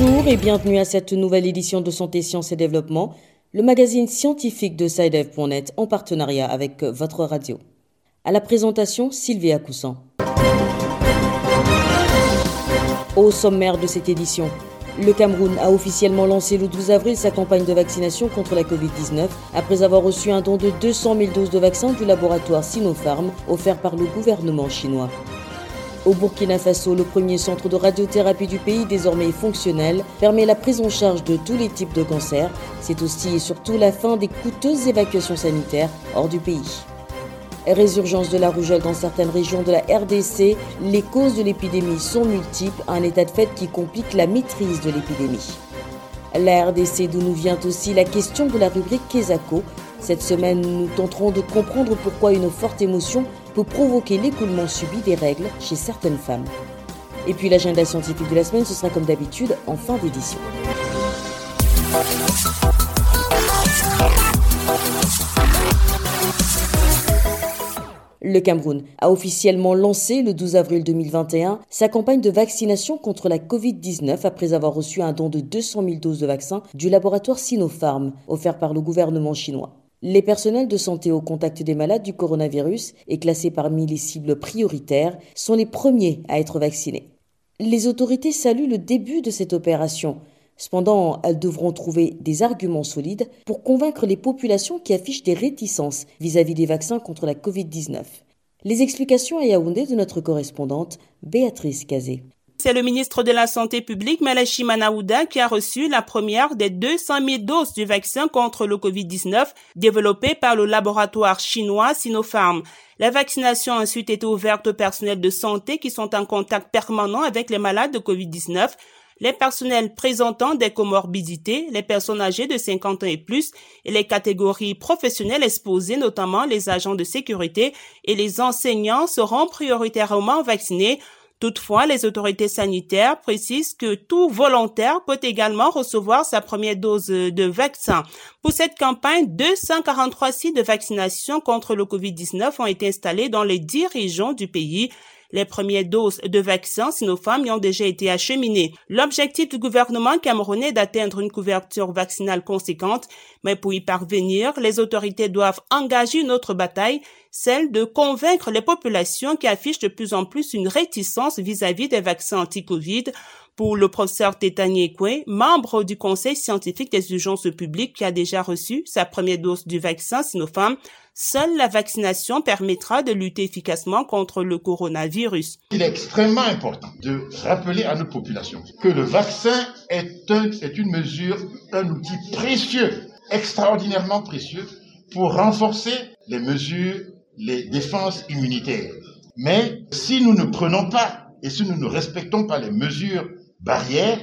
Bonjour et bienvenue à cette nouvelle édition de Santé, Sciences et Développement, le magazine scientifique de SciDev.net en partenariat avec votre radio. À la présentation, Sylvie Coussan. Au sommaire de cette édition, le Cameroun a officiellement lancé le 12 avril sa campagne de vaccination contre la Covid-19 après avoir reçu un don de 200 000 doses de vaccins du laboratoire Sinopharm offert par le gouvernement chinois. Au Burkina Faso, le premier centre de radiothérapie du pays, désormais fonctionnel, permet la prise en charge de tous les types de cancers. C'est aussi et surtout la fin des coûteuses évacuations sanitaires hors du pays. Résurgence de la rougeole dans certaines régions de la RDC, les causes de l'épidémie sont multiples, un état de fait qui complique la maîtrise de l'épidémie. La RDC d'où nous vient aussi la question de la rubrique Kesako. Cette semaine, nous tenterons de comprendre pourquoi une forte émotion peut provoquer l'écoulement subi des règles chez certaines femmes. Et puis l'agenda scientifique de la semaine, ce sera comme d'habitude en fin d'édition. Le Cameroun a officiellement lancé le 12 avril 2021 sa campagne de vaccination contre la Covid-19 après avoir reçu un don de 200 000 doses de vaccins du laboratoire Sinopharm offert par le gouvernement chinois. Les personnels de santé au contact des malades du coronavirus et classés parmi les cibles prioritaires sont les premiers à être vaccinés. Les autorités saluent le début de cette opération Cependant, elles devront trouver des arguments solides pour convaincre les populations qui affichent des réticences vis-à-vis des vaccins contre la Covid-19. Les explications à Yaoundé de notre correspondante Béatrice Cazé. C'est le ministre de la Santé publique, Malachi Manaouda, qui a reçu la première des 200 000 doses du vaccin contre le Covid-19 développé par le laboratoire chinois Sinopharm. La vaccination a ensuite été ouverte aux personnels de santé qui sont en contact permanent avec les malades de Covid-19 les personnels présentant des comorbidités, les personnes âgées de 50 ans et plus et les catégories professionnelles exposées, notamment les agents de sécurité et les enseignants seront prioritairement vaccinés Toutefois, les autorités sanitaires précisent que tout volontaire peut également recevoir sa première dose de vaccin. Pour cette campagne, 243 sites de vaccination contre le COVID-19 ont été installés dans les 10 régions du pays. Les premières doses de vaccins Sinopharm y ont déjà été acheminées. L'objectif du gouvernement camerounais est d'atteindre une couverture vaccinale conséquente, mais pour y parvenir, les autorités doivent engager une autre bataille, celle de convaincre les populations qui affichent de plus en plus une réticence vis-à-vis des vaccins anti-Covid pour le professeur Tétani Ekwe, membre du Conseil scientifique des urgences publiques qui a déjà reçu sa première dose du vaccin Sinopharm, seule la vaccination permettra de lutter efficacement contre le coronavirus. Il est extrêmement important de rappeler à nos populations que le vaccin est une mesure, un outil précieux, extraordinairement précieux pour renforcer les mesures, les défenses immunitaires. Mais si nous ne prenons pas et si nous ne respectons pas les mesures barrières,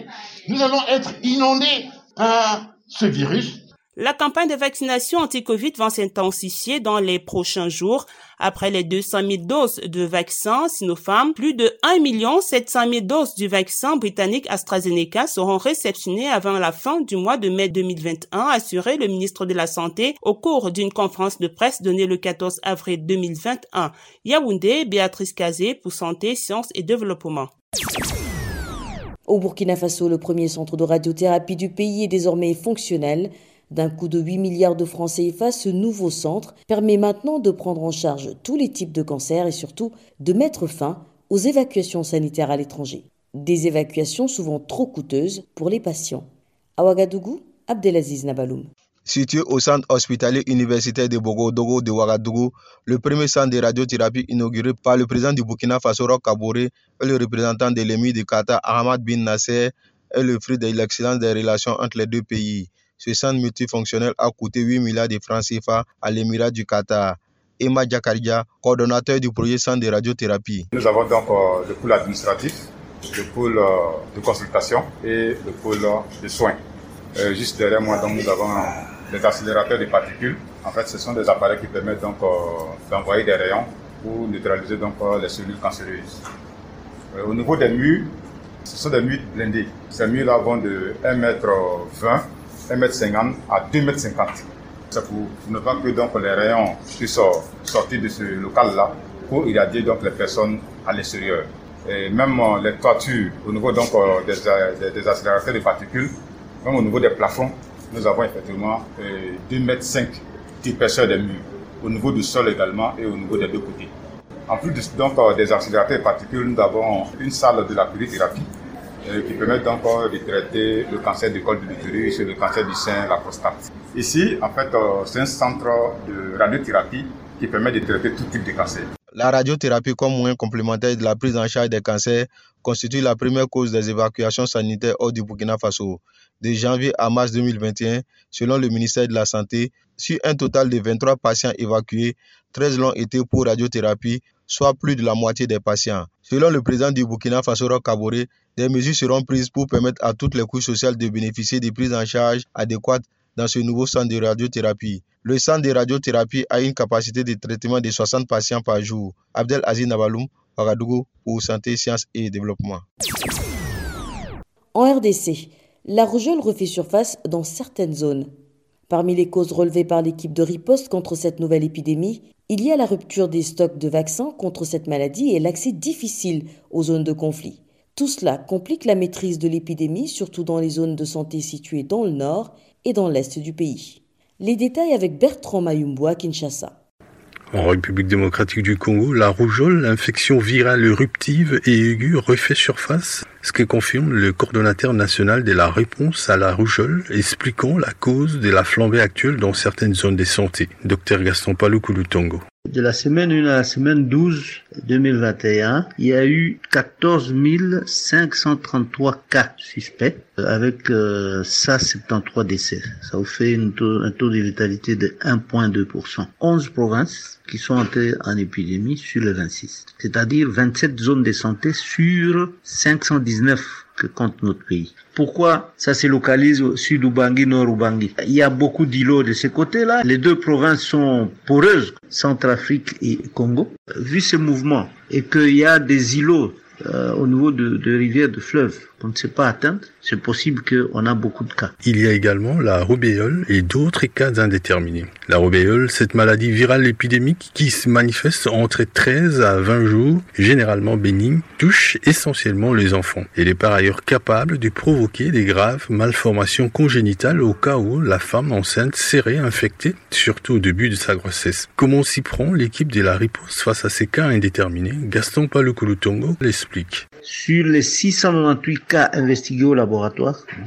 nous allons être inondés par ce virus. La campagne de vaccination anti-Covid va s'intensifier dans les prochains jours. Après les 200 000 doses de vaccin Sinopharm, plus de 1 700 000 doses du vaccin britannique AstraZeneca seront réceptionnées avant la fin du mois de mai 2021, assuré le ministre de la Santé au cours d'une conférence de presse donnée le 14 avril 2021. Yaoundé, Béatrice Kazé pour Santé, Sciences et Développement. Au Burkina Faso, le premier centre de radiothérapie du pays est désormais fonctionnel. D'un coût de 8 milliards de francs CFA, ce nouveau centre permet maintenant de prendre en charge tous les types de cancers et surtout de mettre fin aux évacuations sanitaires à l'étranger. Des évacuations souvent trop coûteuses pour les patients. À Ouagadougou, Abdelaziz Nabaloum. Situé au centre hospitalier universitaire de Bogodogo de Ouagadougou, le premier centre de radiothérapie inauguré par le président du Burkina Faso, Roch Kabore, et le représentant de l'émir du Qatar, Ahmad bin Nasser, est le fruit de l'excellence des relations entre les deux pays. Ce centre multifonctionnel a coûté 8 milliards de francs CFA à l'émirat du Qatar. Emma Jakaria, coordonnateur du projet centre de radiothérapie. Nous avons donc euh, le pôle administratif, le pôle euh, de consultation et le pôle de soins. Euh, juste derrière moi, donc, nous avons les accélérateurs de particules. En fait, ce sont des appareils qui permettent donc euh, d'envoyer des rayons pour neutraliser donc euh, les cellules cancéreuses. Euh, au niveau des murs, ce sont des murs blindés. Ces murs-là vont de 1m20, 1m50 à 2m50. C'est pour ne pas que donc les rayons puissent sortir de ce local-là pour irradier donc les personnes à l'extérieur. et même les toitures au niveau donc des, des, accélérateurs de particules, même au niveau des plafonds, nous avons effectivement 2 mètres 5 d'épaisseur des murs, au niveau du sol également et au niveau des deux côtés. En plus donc, des accélérateurs de particules, nous avons une salle de la qui permet donc de traiter le cancer du col de l'utérus, le cancer du sein, la prostate. Ici, en fait, c'est un centre de radiothérapie qui permet de traiter tout type de cancer. La radiothérapie comme moyen complémentaire de la prise en charge des cancers constitue la première cause des évacuations sanitaires hors du Burkina Faso. De janvier à mars 2021, selon le ministère de la Santé, sur un total de 23 patients évacués, 13 l'ont été pour radiothérapie, soit plus de la moitié des patients. Selon le président du Burkina Faso, Kabore, des mesures seront prises pour permettre à toutes les couches sociales de bénéficier des prises en charge adéquates dans ce nouveau centre de radiothérapie. Le centre de radiothérapie a une capacité de traitement de 60 patients par jour. Abdel Aziz Nabaloum, Ouagadougou, pour Santé, Sciences et Développement. En RDC, la rougeole refait surface dans certaines zones. Parmi les causes relevées par l'équipe de riposte contre cette nouvelle épidémie, il y a la rupture des stocks de vaccins contre cette maladie et l'accès difficile aux zones de conflit. Tout cela complique la maîtrise de l'épidémie, surtout dans les zones de santé situées dans le nord et dans l'est du pays. Les détails avec Bertrand Mayumbo Kinshasa. En République démocratique du Congo, la rougeole, l'infection virale éruptive et aiguë refait surface, ce que confirme le coordonnateur national de la réponse à la rougeole, expliquant la cause de la flambée actuelle dans certaines zones de santé. Dr Gaston Palou Kulutongo. De la semaine 1 à la semaine 12 2021, il y a eu 14 533 cas suspects avec euh, 73 décès. Ça vous fait un taux de létalité de 1,2%. 11 provinces qui sont entrées en épidémie sur les 26, c'est-à-dire 27 zones de santé sur 519 que compte notre pays. Pourquoi ça se localise au sud Ubangi, nord Ubangi? Il y a beaucoup d'îlots de ce côté-là. Les deux provinces sont poreuses, Centrafrique et Congo. Vu ce mouvement et qu'il y a des îlots euh, au niveau de, de rivières, de fleuves qu'on ne sait pas atteindre, c'est possible qu'on a beaucoup de cas. Il y a également la rubéole et d'autres cas indéterminés. La rubéole, cette maladie virale épidémique qui se manifeste entre 13 à 20 jours, généralement bénigne, touche essentiellement les enfants. Elle est par ailleurs capable de provoquer des graves malformations congénitales au cas où la femme enceinte serait infectée, surtout au début de sa grossesse. Comment s'y prend l'équipe de la riposte face à ces cas indéterminés? Gaston Palukulutongo l'explique. Sur les 698 cas investigués au laboratoire,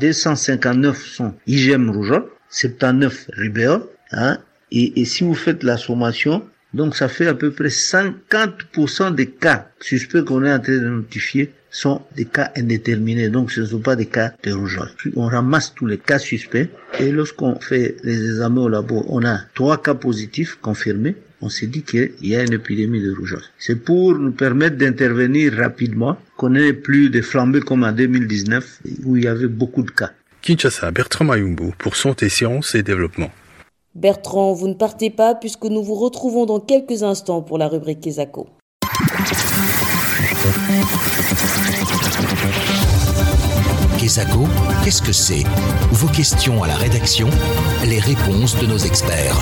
259 sont IgM rougeole, 79 rubéole, hein, et, et, si vous faites la sommation, donc ça fait à peu près 50% des cas suspects qu'on est en train de notifier sont des cas indéterminés, donc ce ne sont pas des cas de rougeole. On ramasse tous les cas suspects et lorsqu'on fait les examens au labo, on a trois cas positifs confirmés. On s'est dit qu'il y a une épidémie de rougeole. C'est pour nous permettre d'intervenir rapidement, qu'on n'ait plus de flambées comme en 2019 où il y avait beaucoup de cas. Kinshasa, Bertrand Mayumbo pour Santé, Sciences et Développement. Bertrand, vous ne partez pas puisque nous vous retrouvons dans quelques instants pour la rubrique Kesako. Kesako, qu'est-ce que c'est? Vos questions à la rédaction, les réponses de nos experts.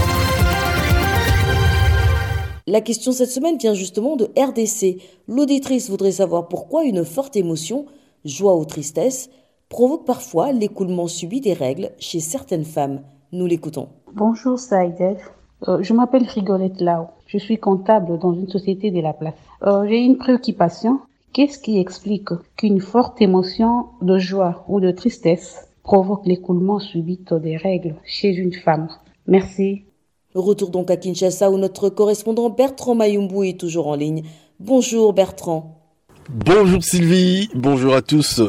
La question cette semaine vient justement de RDC. L'auditrice voudrait savoir pourquoi une forte émotion, joie ou tristesse, provoque parfois l'écoulement subi des règles chez certaines femmes. Nous l'écoutons. Bonjour Saïdel. Euh, je m'appelle Rigolette Lao. Je suis comptable dans une société de la place. Euh, J'ai une préoccupation. Qu'est-ce qui explique qu'une forte émotion de joie ou de tristesse provoque l'écoulement subit des règles chez une femme? Merci. Retour donc à Kinshasa où notre correspondant Bertrand Mayumbu est toujours en ligne. Bonjour Bertrand. Bonjour Sylvie, bonjour à tous.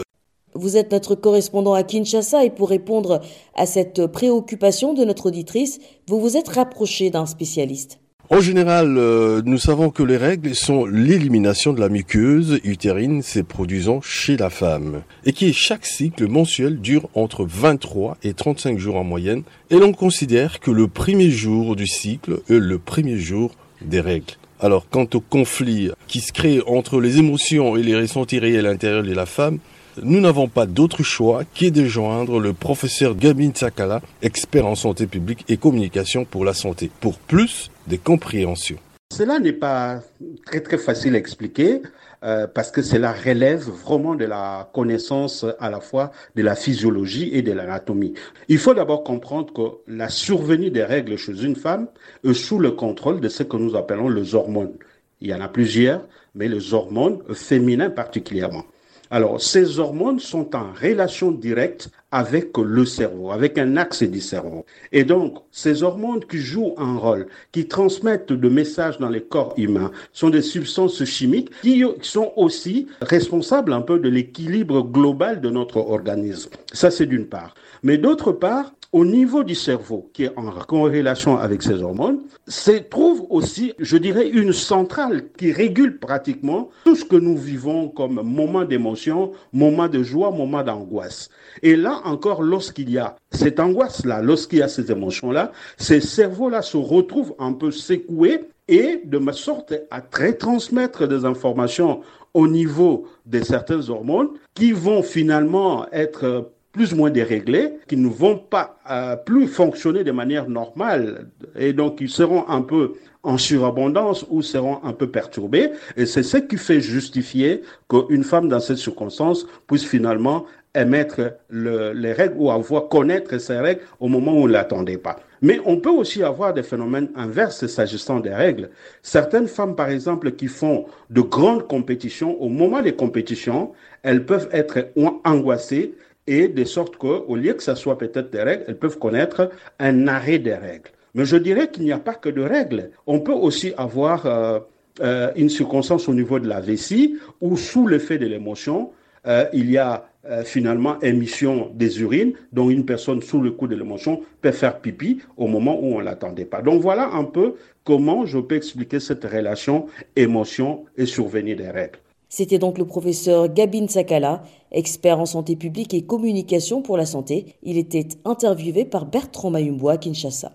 Vous êtes notre correspondant à Kinshasa et pour répondre à cette préoccupation de notre auditrice, vous vous êtes rapproché d'un spécialiste. En général, euh, nous savons que les règles sont l'élimination de la muqueuse utérine se produisant chez la femme et qui chaque cycle mensuel dure entre 23 et 35 jours en moyenne et l'on considère que le premier jour du cycle est le premier jour des règles. Alors quant au conflit qui se crée entre les émotions et les ressentis réels à l'intérieur de la femme, nous n'avons pas d'autre choix que de joindre le professeur Gabin Sakala, expert en santé publique et communication pour la santé, pour plus de compréhension. Cela n'est pas très très facile à expliquer euh, parce que cela relève vraiment de la connaissance à la fois de la physiologie et de l'anatomie. Il faut d'abord comprendre que la survenue des règles chez une femme est sous le contrôle de ce que nous appelons les hormones. Il y en a plusieurs, mais les hormones féminines particulièrement. Alors, ces hormones sont en relation directe avec le cerveau, avec un axe du cerveau. Et donc, ces hormones qui jouent un rôle, qui transmettent de messages dans les corps humains, sont des substances chimiques qui sont aussi responsables un peu de l'équilibre global de notre organisme. Ça, c'est d'une part. Mais d'autre part, au niveau du cerveau, qui est en corrélation avec ces hormones, se trouve aussi, je dirais, une centrale qui régule pratiquement tout ce que nous vivons comme moment d'émotion, moment de joie, moment d'angoisse. Et là encore, lorsqu'il y a cette angoisse-là, lorsqu'il y a ces émotions-là, ces cerveaux-là se retrouvent un peu secoués et de sorte à très transmettre des informations au niveau de certaines hormones qui vont finalement être plus ou moins déréglés, qui ne vont pas euh, plus fonctionner de manière normale et donc ils seront un peu en surabondance ou seront un peu perturbés. Et c'est ce qui fait justifier qu'une femme dans cette circonstance puisse finalement émettre le, les règles ou avoir connaître ces règles au moment où on ne l'attendait pas. Mais on peut aussi avoir des phénomènes inverses s'agissant des règles. Certaines femmes, par exemple, qui font de grandes compétitions, au moment des compétitions, elles peuvent être angoissées et de sorte qu'au lieu que ce soit peut-être des règles, elles peuvent connaître un arrêt des règles. Mais je dirais qu'il n'y a pas que de règles. On peut aussi avoir euh, euh, une circonstance au niveau de la vessie où sous l'effet de l'émotion, euh, il y a finalement émission des urines dont une personne sous le coup de l'émotion peut faire pipi au moment où on l'attendait pas. Donc voilà un peu comment je peux expliquer cette relation émotion et survenir des règles. C'était donc le professeur Gabin Sakala, expert en santé publique et communication pour la santé. Il était interviewé par Bertrand Mayumbo à Kinshasa.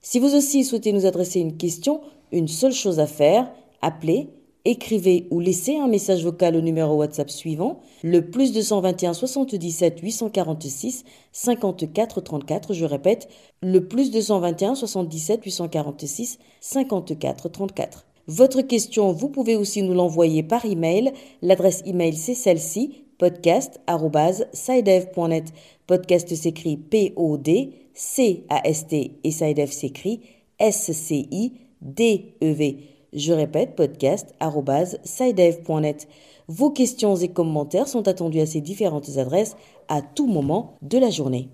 Si vous aussi souhaitez nous adresser une question, une seule chose à faire, appelez, écrivez ou laissez un message vocal au numéro WhatsApp suivant, le plus 221 77 846 54 34. Je répète, le plus 221 77 846 54 34. Votre question, vous pouvez aussi nous l'envoyer par email. L'adresse email, c'est celle-ci, podcast.sidev.net. Podcast s'écrit P-O-D-C-A-S-T et Sidev s'écrit S-C-I-D-E-V. Je répète, podcast.sidev.net. Vos questions et commentaires sont attendus à ces différentes adresses à tout moment de la journée.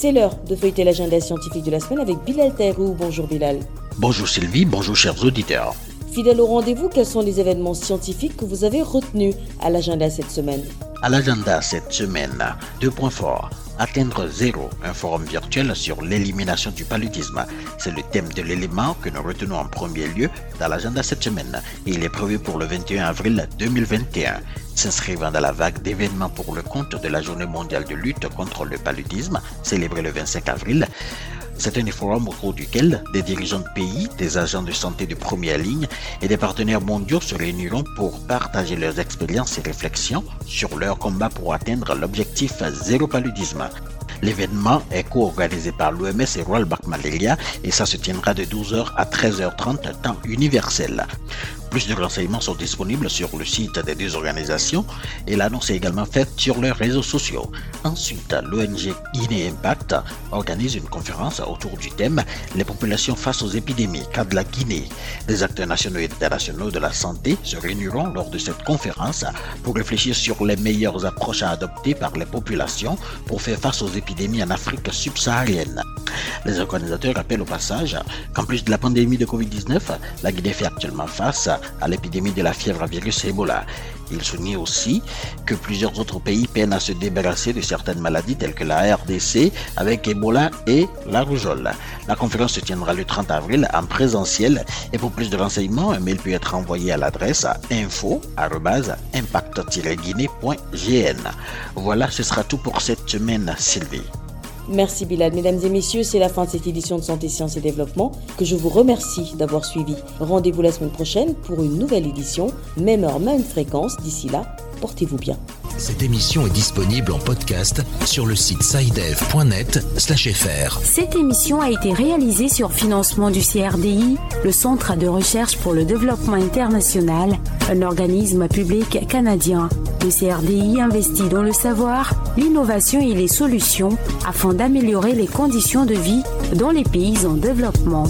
C'est l'heure de feuilleter l'agenda scientifique de la semaine avec Bilal Taïrou. Bonjour Bilal. Bonjour Sylvie, bonjour chers auditeurs. Fidèle au rendez-vous, quels sont les événements scientifiques que vous avez retenus à l'agenda cette semaine? À l'agenda cette semaine, deux points forts. Atteindre zéro, un forum virtuel sur l'élimination du paludisme. C'est le thème de l'élément que nous retenons en premier lieu dans l'agenda cette semaine. il est prévu pour le 21 avril 2021. S'inscrivant dans la vague d'événements pour le compte de la Journée mondiale de lutte contre le paludisme, célébrée le 25 avril, c'est un forum au cours duquel des dirigeants de pays, des agents de santé de première ligne et des partenaires mondiaux se réuniront pour partager leurs expériences et réflexions sur leur combat pour atteindre l'objectif zéro paludisme. L'événement est co-organisé par l'OMS et Royal Bank et ça se tiendra de 12h à 13h30 temps universel. Plus de renseignements sont disponibles sur le site des deux organisations et l'annonce est également faite sur leurs réseaux sociaux. Ensuite, l'ONG Guinée Impact organise une conférence autour du thème Les populations face aux épidémies, cas de la Guinée. Les acteurs nationaux et internationaux de la santé se réuniront lors de cette conférence pour réfléchir sur les meilleures approches à adopter par les populations pour faire face aux épidémies en Afrique subsaharienne. Les organisateurs rappellent au passage qu'en plus de la pandémie de Covid-19, la Guinée fait actuellement face à l'épidémie de la fièvre à virus Ebola. Il souligne aussi que plusieurs autres pays peinent à se débarrasser de certaines maladies telles que la RDC avec Ebola et la rougeole. La conférence se tiendra le 30 avril en présentiel et pour plus de renseignements, un mail peut être envoyé à l'adresse info-impact-guinée.gn. Voilà, ce sera tout pour cette semaine, Sylvie. Merci Bilal. Mesdames et messieurs, c'est la fin de cette édition de Santé, Sciences et Développement que je vous remercie d'avoir suivi. Rendez-vous la semaine prochaine pour une nouvelle édition, même heure, même fréquence. D'ici là, portez-vous bien. Cette émission est disponible en podcast sur le site sidev.net/fr. Cette émission a été réalisée sur financement du CRDI, le Centre de recherche pour le développement international, un organisme public canadien. Le CRDI investit dans le savoir, l'innovation et les solutions afin d'améliorer les conditions de vie dans les pays en développement.